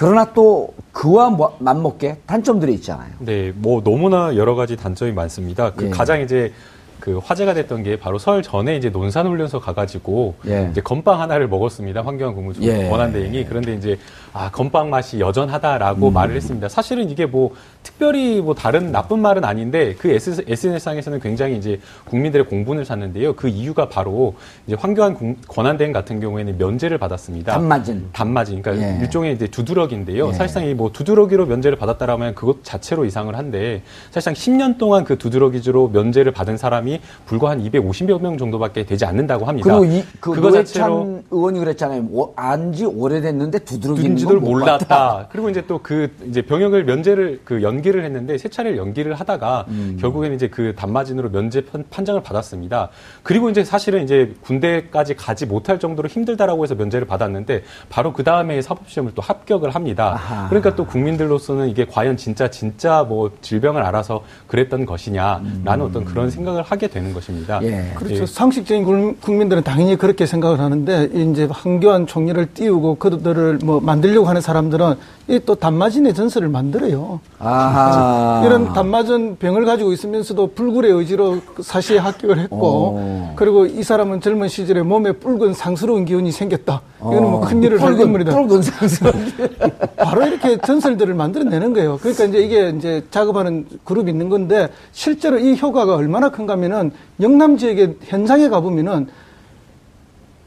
Speaker 2: 그러나 또 그와 뭐- 맞먹게 단점들이 있잖아요.
Speaker 3: 네, 뭐 너무나 여러 가지 단점이 많습니다. 그
Speaker 2: 예.
Speaker 3: 가장 이제 그 화제가 됐던 게 바로 설 전에 이제 논산훈련소 가가지고
Speaker 2: 예.
Speaker 3: 이제 건빵 하나를 먹었습니다. 황교안 국무총
Speaker 2: 예.
Speaker 3: 권한대행이 그런데 이제 아 건빵 맛이 여전하다라고
Speaker 2: 음.
Speaker 3: 말을 했습니다. 사실은 이게 뭐 특별히 뭐 다른 나쁜 말은 아닌데 그 SNS상에서는 굉장히 이제 국민들의 공분을 샀는데요. 그 이유가 바로 이제 황교안 국- 권한 대행 같은 경우에는 면제를 받았습니다.
Speaker 2: 단맞은.
Speaker 3: 단맞이, 그러니까
Speaker 2: 예.
Speaker 3: 일종의 이제 두드러기인데요.
Speaker 2: 예.
Speaker 3: 사실상 이 뭐 두드러기로 면제를 받았다라면 그것 자체로 이상을 한데 사실상 10년 동안 그 두드러기로 면제를 받은 사람이 불과 한 250여 명 정도밖에 되지 않는다고 합니다.
Speaker 2: 그리고 이, 그
Speaker 3: 그거 자체로
Speaker 2: 의원이 그랬잖아요. 오- 안지 오래됐는데 두드러기 는 건못
Speaker 3: 몰랐다.
Speaker 2: 봤다.
Speaker 3: 그리고 이제 또 그 이제 병역을 면제를 그 연기를 했는데 세 차례를 연기를 하다가
Speaker 2: 음.
Speaker 3: 결국에는 이제 그 단마진으로 면제 판- 판정을 받았습니다. 그리고 이제 사실은 이제 군대까지 가지 못할 정도로 힘들다라고 해서 면제를 받았는데 바로 그 다음에 사법시험을 또 합격을 합니다.
Speaker 2: 아하.
Speaker 3: 그러니까 또 국민들로서는 이게 과연 진짜 진짜 뭐 질병을 알아서 그랬던 것이냐라는 어떤 그런 생각을 하게 되는 것입니다.
Speaker 2: 음. 예.
Speaker 4: 그렇죠. 상식적인 국- 국민들은 당연히 그렇게 생각을 하는데 이제 황교안 총리를 띄우고 그들을 뭐 만들 려고 하는 사람들은 이 또 단마진의 전설을 만들어요.
Speaker 2: 아하.
Speaker 4: 이런 단마전 병을 가지고 있으면서도 불굴의 의지로 그 사시에 합격을 했고,
Speaker 2: 오.
Speaker 4: 그리고 이 사람은 젊은 시절에 몸에 붉은 상스러운 기운이 생겼다. 이거는 뭐
Speaker 2: 어.
Speaker 4: 큰일을 할 인물이다.
Speaker 2: 붉은 상스러운
Speaker 4: 바로 이렇게 전설들을 만들어내는 거예요. 그러니까 이제 이게 이제 작업하는 그룹이 있는 건데 실제로 이 효과가 얼마나 큰가 하면은 영남 지역의 현장에 가보면은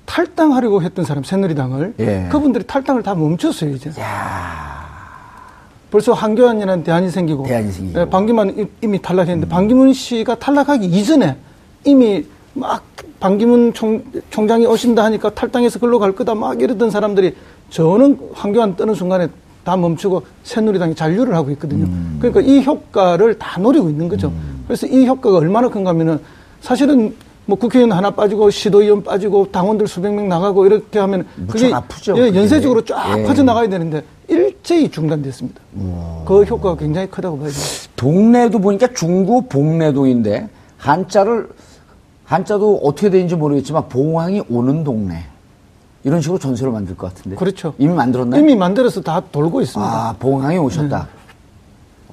Speaker 4: 탈당하려고 했던 사람 새누리당을
Speaker 2: 예.
Speaker 4: 그분들이 탈당을 다 멈췄어요 이제. 벌써 한교안이라는 대안이 생기고,
Speaker 2: 대안이 생기고.
Speaker 4: 예, 반기문 이- 이미 탈락했는데 반기문 씨가 탈락하기 이전에 이미 막 반기문 총, 총장이 오신다 하니까 탈당해서 글로 갈 거다 막 이러던 사람들이 저는 한교안 뜨는 순간에 다 멈추고 새누리당이 잔류를 하고 있거든요.
Speaker 2: 음.
Speaker 4: 그러니까 이 효과를 다 노리고 있는 거죠. 그래서 이 효과가 얼마나 큰가 하면은 사실은 뭐 국회의원 하나 빠지고 시도의원 빠지고 당원들 수백 명 나가고 이렇게 하면
Speaker 2: 무척 아프죠,
Speaker 4: 예,
Speaker 2: 그게.
Speaker 4: 연쇄적으로 쫙
Speaker 2: 예.
Speaker 4: 퍼져 나가야 되는데 일제히 중단됐습니다. 그 효과가 굉장히 크다고 봐야죠.
Speaker 2: 동네도 보니까 중구 봉내동인데 한자를 한자도 어떻게 되는지 모르겠지만 봉황이 오는 동네 이런 식으로 전설을 만들 것 같은데.
Speaker 4: 그렇죠.
Speaker 2: 이미 만들었나요?
Speaker 4: 이미 만들어서 다 돌고 있습니다.
Speaker 2: 아 봉황이 오셨다.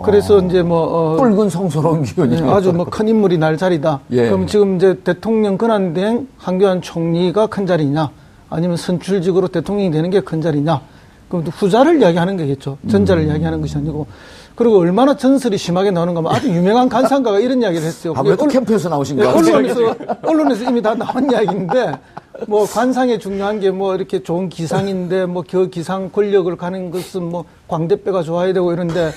Speaker 4: 그래서 이제 뭐 어,
Speaker 2: 붉은 성스러운 기운이
Speaker 4: 예, 아주 뭐 큰 인물이 날 자리다.
Speaker 2: 예.
Speaker 4: 그럼 지금 이제 대통령 권한대행 한교안 총리가 큰 자리냐, 아니면 선출직으로 대통령이 되는 게 큰 자리냐. 그럼 또 후자를 이야기하는 거겠죠. 전자를
Speaker 2: 음.
Speaker 4: 이야기하는 것이 아니고. 그리고 얼마나 전설이 심하게 나오는가 하면 아주 유명한 간상가가 이런 이야기를 했어요.
Speaker 2: 아무래도 캠프에서 나오신
Speaker 4: 예,
Speaker 2: 거 같아요.
Speaker 4: 언론에서, 언론에서 이미 다 나온 이야기인데, 뭐, 관상에 중요한 게 뭐, 이렇게 좋은 기상인데, 뭐, 그 기상 권력을 가는 것은 뭐, 광대뼈가 좋아야 되고 이런데,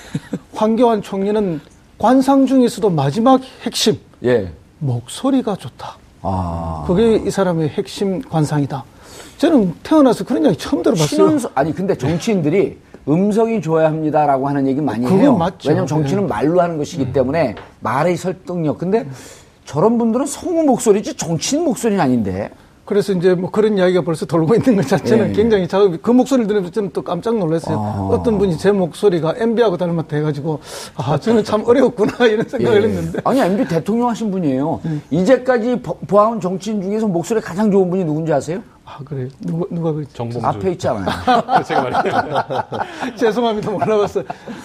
Speaker 4: 황교안 총리는 관상 중에서도 마지막 핵심,
Speaker 2: 예.
Speaker 4: 목소리가 좋다.
Speaker 2: 아.
Speaker 4: 그게 이 사람의 핵심 관상이다. 저는 태어나서 그런 이야기 처음 들어봤어요.
Speaker 2: 신원수 아니 근데 정치인들이 음성이 좋아야 합니다라고 하는 얘기 많이 해요.
Speaker 4: 맞죠.
Speaker 2: 왜냐면 정치는
Speaker 4: 예.
Speaker 2: 말로 하는 것이기 때문에 말의 설득력. 근데 저런 분들은 성우 목소리지 정치인 목소리는 아닌데.
Speaker 4: 그래서 이제 뭐 그런 이야기가 벌써 돌고 있는 것 자체는
Speaker 2: 예, 예.
Speaker 4: 굉장히 작업이 그 목소리를 들으면서 저는 또 깜짝 놀랐어요.
Speaker 2: 아.
Speaker 4: 어떤 분이 제 목소리가 MB하고 닮았다 해가지고 아 저는 참 어려웠구나 이런 생각을
Speaker 2: 예.
Speaker 4: 했는데
Speaker 2: 아니 MB 대통령 하신 분이에요. 이제까지 보- 보아온 정치인 중에서 목소리 가장 좋은 분이 누군지 아세요?
Speaker 4: 아 그래요 누가 누가 그랬지
Speaker 3: 정봉주.
Speaker 2: 앞에 있잖아요.
Speaker 3: 제가 말해요.
Speaker 4: 죄송합니다 몰라봤어요.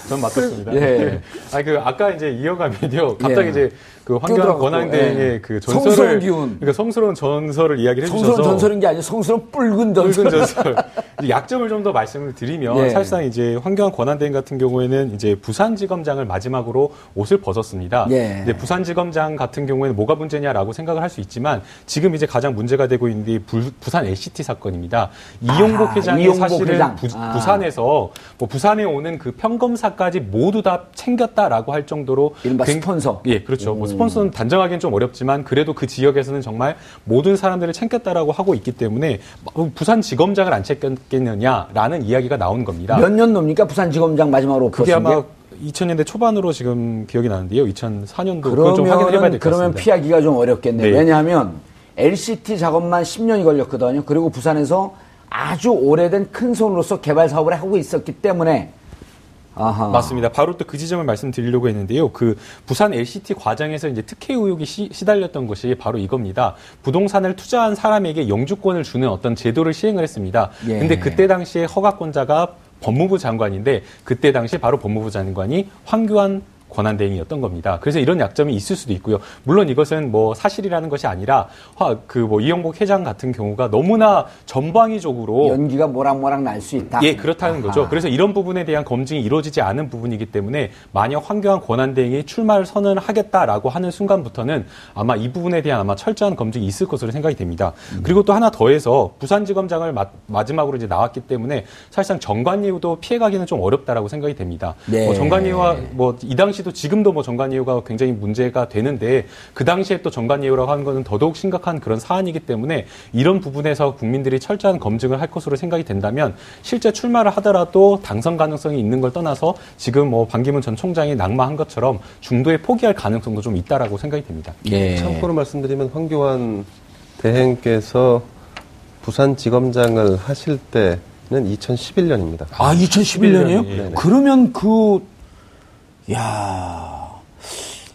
Speaker 3: 전 맞췄습니다.
Speaker 2: 예.
Speaker 3: 아니 그 아까 이제 이어가면요. 갑자기
Speaker 2: 예.
Speaker 3: 이제 그 황교안 권한대행의
Speaker 2: 예.
Speaker 3: 그
Speaker 2: 성스러운
Speaker 3: 전설을
Speaker 2: 기운.
Speaker 3: 그러니까 성스러운 전설을 이야기를 해주셔서
Speaker 2: 성스러운 전설인 게 아니고 성스러운 붉은 전설.
Speaker 3: 붉은 전설. 이제 약점을 좀 더 말씀을 드리면
Speaker 2: 예.
Speaker 3: 사실상 이제 황교안 권한대행 같은 경우에는 이제 부산지검장을 마지막으로 옷을 벗었습니다.
Speaker 2: 예.
Speaker 3: 근데 부산지검장 같은 경우에는 뭐가 문제냐라고 생각을 할 수 있지만 지금 이제 가장 문제가 되고 있는 게 부, 산 LCT 사건입니다. 이용복
Speaker 2: 아,
Speaker 3: 회장이
Speaker 2: 이용복
Speaker 3: 사실은
Speaker 2: 회장.
Speaker 3: 부,
Speaker 2: 아.
Speaker 3: 산에서뭐 부산에 오는 그 평검사까지 모두 다 챙겼다라고 할 정도로
Speaker 2: 이른바
Speaker 3: 굉-
Speaker 2: 스폰서.
Speaker 3: 예, 그렇죠. 뭐 스폰서는 단정하기는 좀 어렵지만 그래도 그 지역에서는 정말 모든 사람들을 챙겼다라고 하고 있기 때문에 뭐 부산 지검장을 안 챙겼겠느냐라는 이야기가 나오는 겁니다.
Speaker 2: 몇 년도입니까? 부산 지검장 마지막으로
Speaker 3: 그게 아마
Speaker 2: 게?
Speaker 3: 2000년대 초반으로 지금 기억이 나는데요. 2004년도 그걸 좀 확인해 봐야
Speaker 2: 그러면
Speaker 3: 될것
Speaker 2: 그러면
Speaker 3: 같습니다.
Speaker 2: 피하기가 좀 어렵겠네요.
Speaker 3: 네.
Speaker 2: 왜냐하면 LCT 작업만 10년이 걸렸거든요. 그리고 부산에서 아주 오래된 큰 손으로서 개발 사업을 하고 있었기 때문에 아하.
Speaker 3: 맞습니다. 바로 또 그 지점을 말씀드리려고 했는데요. 그 부산 LCT 과정에서 이제 특혜 의혹이 시, 시달렸던 것이 바로 이겁니다. 부동산을 투자한 사람에게 영주권을 주는 어떤 제도를 시행을 했습니다.
Speaker 2: 예.
Speaker 3: 근데 그때 당시에 허가권자가 법무부 장관인데 그때 당시 바로 법무부 장관이 황교안 권한 대행이었던 겁니다. 그래서 이런 약점이 있을 수도 있고요. 물론 이것은 뭐 사실이라는 것이 아니라 그뭐 이영복 회장 같은 경우가 너무나 전방위적으로
Speaker 2: 연기가 모락모락 날 수 있다.
Speaker 3: 예, 그렇다는 거죠.
Speaker 2: 아하.
Speaker 3: 그래서 이런 부분에 대한 검증이 이루어지지 않은 부분이기 때문에 만약 황교안 권한 대행이 출마를 선언하겠다라고 하는 순간부터는 아마 이 부분에 대한 아마 철저한 검증이 있을 것으로 생각이 됩니다.
Speaker 2: 음.
Speaker 3: 그리고 또 하나 더해서 부산지검장을 마, 마지막으로 이제 나왔기 때문에 사실상 정관예우도 피해가기는 좀 어렵다라고 생각이 됩니다.
Speaker 2: 네.
Speaker 3: 뭐 정관예우와 뭐 이 당시 도 지금도 뭐 정관예우가 굉장히 문제가 되는데 그 당시에 또 정관예우라고 하는 것은 더더욱 심각한 그런 사안이기 때문에 이런 부분에서 국민들이 철저한 검증을 할 것으로 생각이 된다면 실제 출마를 하더라도 당선 가능성이 있는 걸 떠나서 지금 뭐 반기문 전 총장이 낙마한 것처럼 중도에 포기할 가능성도 좀 있다라고 생각이 됩니다.
Speaker 2: 예.
Speaker 5: 참고로 말씀드리면 황교안 대행께서 부산지검장을 하실 때는 2011년입니다.
Speaker 2: 아, 2011년이에요?
Speaker 3: 네, 네.
Speaker 2: 그러면 그, 야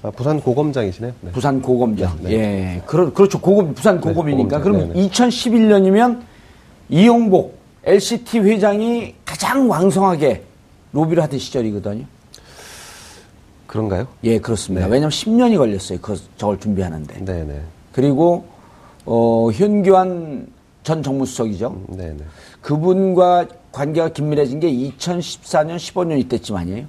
Speaker 5: 아, 부산 고검장이시네요. 네.
Speaker 2: 부산 고검장.
Speaker 5: 네.
Speaker 2: 예. 그렇, 그렇죠. 고검, 부산 고검이니까.
Speaker 5: 고검장.
Speaker 2: 그럼
Speaker 5: 네, 네.
Speaker 2: 2011년이면 이용복 LCT 회장이 가장 왕성하게 로비를 하던 시절이거든요.
Speaker 5: 그런가요?
Speaker 2: 예, 그렇습니다.
Speaker 5: 네.
Speaker 2: 왜냐하면 10년이 걸렸어요. 그 저걸 준비하는데.
Speaker 5: 네네.
Speaker 2: 그리고 어, 현교안 전 정무수석이죠.
Speaker 5: 네네.
Speaker 2: 그분과 관계가 긴밀해진 게 2014년, 15년 이때쯤 아니에요?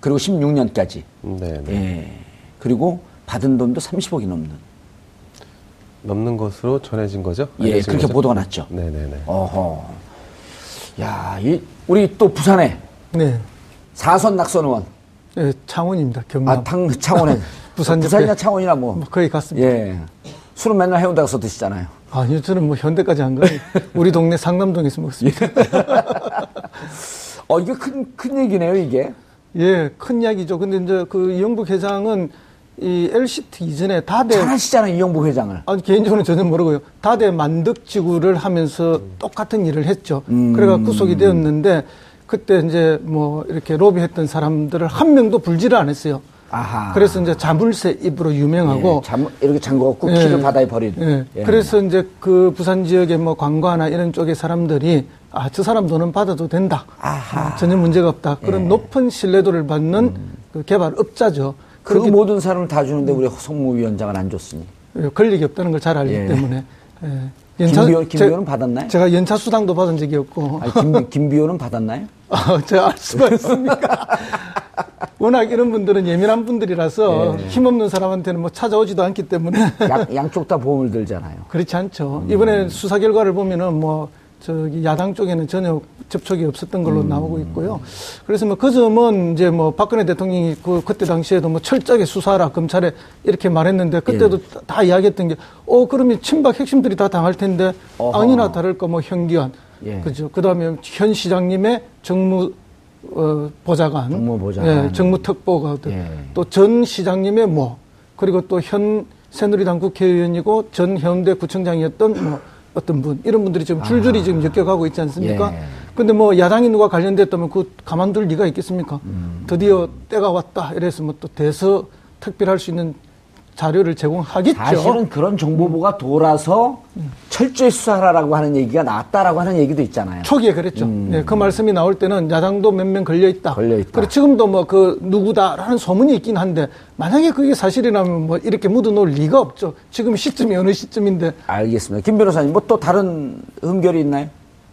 Speaker 2: 그리고 16년까지.
Speaker 5: 네네.
Speaker 2: 예. 그리고 받은 돈도 30억이 넘는.
Speaker 5: 넘는 것으로 전해진 거죠?
Speaker 2: 예, 그렇게
Speaker 5: 거죠?
Speaker 2: 보도가 났죠.
Speaker 5: 네네네.
Speaker 2: 어허. 야, 이, 우리 또 부산에
Speaker 4: 네.
Speaker 2: 사선 낙선 의원.
Speaker 4: 예, 창원입니다. 경남.
Speaker 2: 아, 당, 창원에.
Speaker 4: 부산
Speaker 2: 부산이나. 창원이나 뭐.
Speaker 4: 뭐 거의 같습니다.
Speaker 2: 예. 술은 맨날 해운대 가서 드시잖아요.
Speaker 4: 아니요, 저는 뭐 현대까지 한 거예요. 우리 동네 상남동에서 먹습니다.
Speaker 2: 어, 이게 큰, 큰 얘기네요, 이게.
Speaker 4: 예, 큰 이야기죠. 근데 이제 그 이영복 회장은 이 LCT 이전에 다대
Speaker 2: 잘 아시잖아요, 이영복 회장을.
Speaker 4: 아니, 개인적으로는 전혀 모르고요. 다대 만덕지구를 하면서 똑같은 일을 했죠.
Speaker 2: 음.
Speaker 4: 그래가 구속이 되었는데 그때 이제 뭐 이렇게 로비했던 사람들을 한 명도 불지를 안 했어요.
Speaker 2: 아하.
Speaker 4: 그래서 이제 자물쇠 입으로 유명하고
Speaker 2: 예, 잠, 이렇게 잠궈갖고
Speaker 4: 예.
Speaker 2: 키를 바다에 버린.
Speaker 4: 예.
Speaker 2: 예.
Speaker 4: 그래서 이제 그 부산 지역의 뭐 관과나 이런 쪽의 사람들이 아, 저 사람 돈은 받아도 된다.
Speaker 2: 아하. 예. 음.
Speaker 4: 아, 전혀 문제가 없다. 그런 높은 신뢰도를 받는 그 개발업자죠.
Speaker 2: 그
Speaker 4: 그렇기
Speaker 2: 모든 사람을 다 주는데 우리 성무위원장은 안 줬으니.
Speaker 4: 예, 권력이 없다는 걸 잘 알기
Speaker 2: 예.
Speaker 4: 때문에. 예.
Speaker 2: 김비호, 김비호는
Speaker 4: 제-
Speaker 2: 받았나요?
Speaker 4: 제가 연차 수당도 받은 적이 없고.
Speaker 2: 아니, 김, 김비호는 받았나요?
Speaker 4: 아, 제가 알 수가 있습니까? 워낙 이런 분들은 예민한 분들이라서
Speaker 2: 예.
Speaker 4: 힘없는 사람한테는 뭐 찾아오지도 않기 때문에
Speaker 2: 양, 양쪽 다 보험을 들잖아요.
Speaker 4: 그렇지 않죠.
Speaker 2: 음.
Speaker 4: 이번에 수사 결과를 보면은 뭐 저기 야당 쪽에는 전혀 접촉이 없었던
Speaker 2: 음.
Speaker 4: 걸로 나오고 있고요. 그래서 뭐 그 점은 이제 뭐 박근혜 대통령이 그 그때 당시에도 뭐 철저하게 수사하라 검찰에 이렇게 말했는데 그때도
Speaker 2: 예.
Speaker 4: 다, 다 이야기했던 게 어 그러면 친박 핵심들이 다 당할 텐데
Speaker 2: 어허.
Speaker 4: 아니나 다를까 뭐 현기환
Speaker 2: 예.
Speaker 4: 그죠. 그다음에 현 시장님의 정무 어, 보좌관,
Speaker 2: 정무보좌관.
Speaker 4: 예, 정무특보가
Speaker 2: 예.
Speaker 4: 또전 시장님의 뭐 그리고 또 현 새누리당 국회의원이고 전 해운대 구청장이었던 뭐 어떤 분 이런 분들이 지금 줄줄이 지금 엮여가고 있지 않습니까?
Speaker 2: 예.
Speaker 4: 근데 뭐 야당이 누가 관련됐다면 그 가만둘 리가 있겠습니까?
Speaker 2: 음.
Speaker 4: 드디어 때가 왔다 이래서 뭐 또 대서 특별할 수 있는 자료를 제공하겠죠.
Speaker 2: 사실은 그런 정보보가 돌아서 철저히 수사하라고 하는 얘기가 나왔다라고 하는 얘기도 있잖아요.
Speaker 4: 초기에 그랬죠. 네, 그 말씀이 나올 때는 야당도 몇 명 걸려 있다.
Speaker 2: 음. 걸려 있다.
Speaker 4: 그리고 지금도 뭐 그 누구다라는 소문이 있긴 한데 만약에 그게 사실이라면 뭐 이렇게 묻어놓을 리가 없죠. 지금 시점이 어느 시점인데
Speaker 2: 알겠습니다. 김 변호사님, 뭐 또 다른 흠결이 있나요?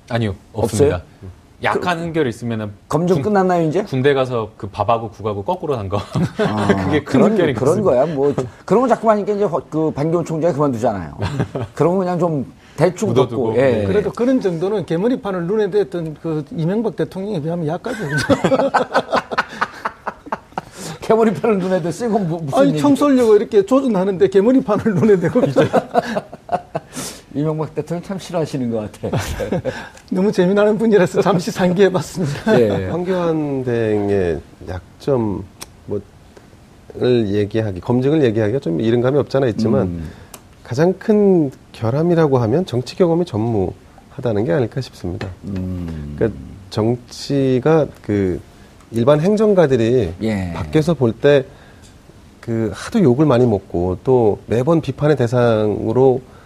Speaker 3: 아니요,
Speaker 2: 없어요?
Speaker 3: 없습니다. 약한 흥결 있으면은
Speaker 2: 검증
Speaker 3: 군-
Speaker 2: 끝났나요, 이제?
Speaker 3: 군대 가서 그 밥하고 국하고 거꾸로 한 거.
Speaker 2: 아,
Speaker 3: 그게 큰
Speaker 2: 그런,
Speaker 3: 것
Speaker 2: 그런. 거야. 뭐, 그런 거 자꾸 하니까 이제 허- 그 반기문 총장이 그만두잖아요. 그런 거 그냥 좀 대충
Speaker 3: 묻어두고.
Speaker 2: 덮고. 예.
Speaker 3: 네.
Speaker 4: 그래도 그런 정도는 개머리판을 눈에 댔던 그 이명박 대통령에 비하면 약하죠. 그죠?
Speaker 2: 개머리판을 눈에 대 쓰고 무- 무슨
Speaker 4: 아니
Speaker 2: 얘기?
Speaker 4: 청소하려고 이렇게 조준하는데 개머리판을 눈에 대고
Speaker 2: 이명박 대통령 참 싫어하시는 것 같아.
Speaker 4: 너무 재미나는 분이라서 잠시 상기해봤습니다.
Speaker 2: 예.
Speaker 5: 황교안 대행의 약점 뭐를 얘기하기 검증을 얘기하기가 좀 이른 감이 없잖아 있지만
Speaker 2: 음.
Speaker 5: 가장 큰 결함이라고 하면 정치 경험이 전무하다는 게 아닐까 싶습니다.
Speaker 2: 음.
Speaker 5: 그러니까 정치가 그 일반 행정가들이
Speaker 2: 예.
Speaker 5: 밖에서 볼때 그 하도 욕을 많이 먹고 또 매번 비판의 대상으로 아,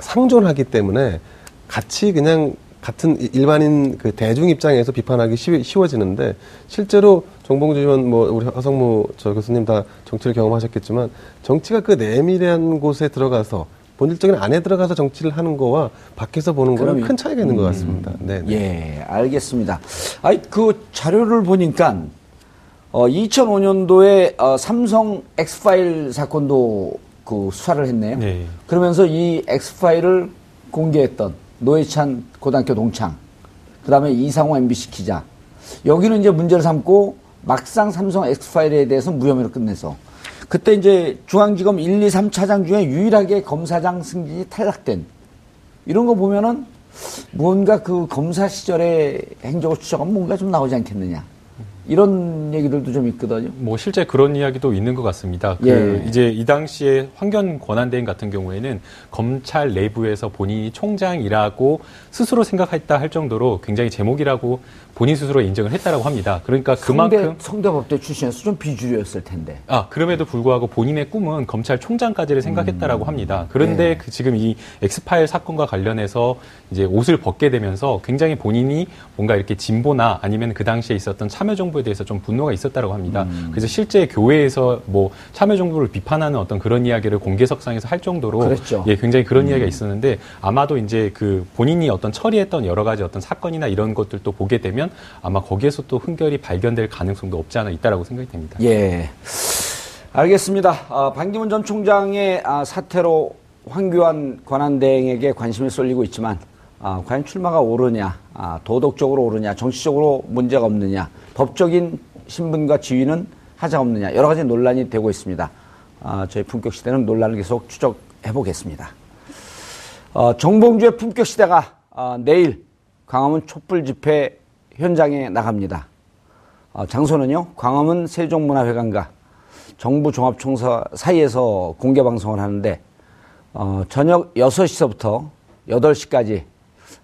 Speaker 5: 상존하기 때문에 같이 그냥 같은 이- 일반인 그 대중 입장에서 비판하기 쉬, 쉬워지는데 실제로 정봉주 의원 뭐 우리 허성무 저 교수님 다 정치를 경험하셨겠지만 정치가 그 내밀한 곳에 들어가서 본질적인 안에 들어가서 정치를 하는 거와 밖에서 보는 거는. 큰 차이가 있는 것 같습니다. 네. 네.
Speaker 2: 예, 알겠습니다. 아이, 그 자료를 보니까, 어, 2005년도에 어, 삼성 엑스파일 사건도 그 수사를 했네요.
Speaker 3: 네.
Speaker 2: 그러면서 이 엑스파일을 공개했던 노회찬 고등학교 동창, 그 다음에 이상호 MBC 기자. 여기는 이제 문제를 삼고 막상 삼성 엑스파일에 대해서 무혐의로 끝내서 그때 이제 중앙지검 1, 2, 3차장 중에 유일하게 검사장 승진이 탈락된 이런 거 보면은 뭔가 그 검사 시절의 행적을 추적하면 뭔가 좀 나오지 않겠느냐. 이런 얘기들도 좀 있거든요.
Speaker 3: 뭐 실제 그런 이야기도 있는 것 같습니다. 그
Speaker 2: 예.
Speaker 3: 이제 이 당시에 황교안 권한 대행 같은 경우에는 검찰 내부에서 본인이 총장이라고 스스로 생각했다 할 정도로 굉장히 제목이라고 본인 스스로 인정을 했다라고 합니다. 그러니까 그만큼
Speaker 2: 성대, 성대 법대 출신에서 좀 비주류였을 텐데.
Speaker 3: 아, 그럼에도 불구하고 본인의 꿈은 검찰총장까지를 생각했다라고 합니다. 그런데
Speaker 2: 네.
Speaker 3: 그 지금 이 엑스파일 사건과 관련해서 이제 옷을 벗게 되면서 굉장히 본인이 뭔가 이렇게 진보나 아니면 그 당시에 있었던 참여정부에 대해서 좀 분노가 있었다고 합니다. 그래서 실제 교회에서 뭐 참여정부를 비판하는 어떤 그런 이야기를 공개석상에서 할 정도로
Speaker 2: 그랬죠.
Speaker 3: 예, 굉장히 그런 이야기가 있었는데 아마도 이제 그 본인이 어떤 처리했던 여러 가지 어떤 사건이나 이런 것들도 보게 되면 아마 거기에서 또 흠결이 발견될 가능성도 없지 않아 있다라고 생각이 됩니다.
Speaker 2: 예. 알겠습니다. 아, 반기문 전 총장의 아, 사태로 황교안 권한대행에게 관심이 쏠리고 있지만 아, 과연 출마가 옳으냐, 아, 도덕적으로 옳으냐, 정치적으로 문제가 없느냐, 법적인 신분과 지위는 하자 없느냐 여러 가지 논란이 되고 있습니다. 아, 저희 품격 시대는 논란을 계속 추적해 보겠습니다. 어, 정봉주의 품격 시대가 어, 내일 광화문 촛불 집회 현장에 나갑니다. 어, 장소는요, 광화문 세종문화회관과 정부 종합총사 사이에서 공개 방송을 하는데, 어, 저녁 6시서부터 8시까지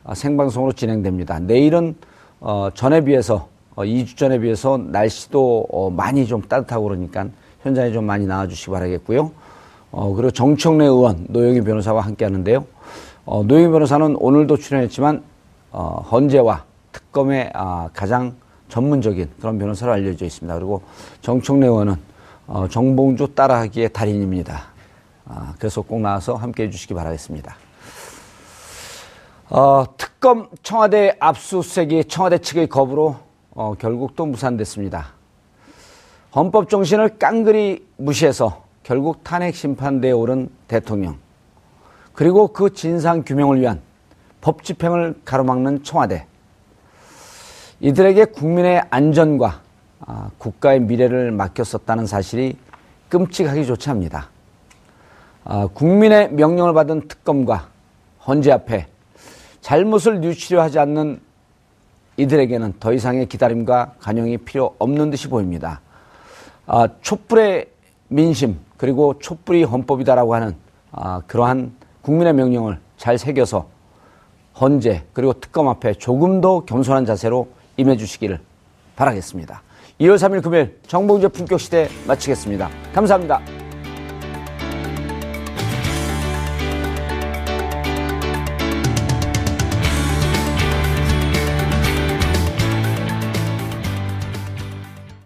Speaker 2: 어, 생방송으로 진행됩니다. 내일은 어, 전에 비해서, 어, 2주 전에 비해서 날씨도 어, 많이 좀 따뜻하고 그러니까 현장에 좀 많이 나와주시기 바라겠고요. 어, 그리고 정청래 의원, 노영희 변호사와 함께 하는데요. 어, 노영희 변호사는 오늘도 출연했지만, 어, 헌재와 특검의 아, 가장 전문적인 그런 변호사로 알려져 있습니다. 그리고 정청래 의원은 어, 정봉주 따라하기의 달인입니다. 아, 그래서 꼭 나와서 함께 해주시기 바라겠습니다. 어, 특검 청와대 압수수색이 청와대 측의 거부로 어, 결국 또 무산됐습니다. 헌법 정신을 깡그리 무시해서 결국 탄핵 심판대에 오른 대통령 그리고 그 진상 규명을 위한 법 집행을 가로막는 청와대 이들에게 국민의 안전과 아, 국가의 미래를 맡겼었다는 사실이 끔찍하기 조차 합니다. 아, 국민의 명령을 받은 특검과 헌재 앞에 잘못을 뉘우치려 하지 않는 이들에게는 더 이상의 기다림과 간용이 필요 없는 듯이 보입니다. 아, 촛불의 민심 그리고 촛불이 헌법이다라고 하는 아, 그러한 국민의 명령을 잘 새겨서 헌재 그리고 특검 앞에 조금 더 겸손한 자세로 임해주시기를 바라겠습니다. 2월 3일 금요일 정봉재 품격시대 마치겠습니다. 감사합니다.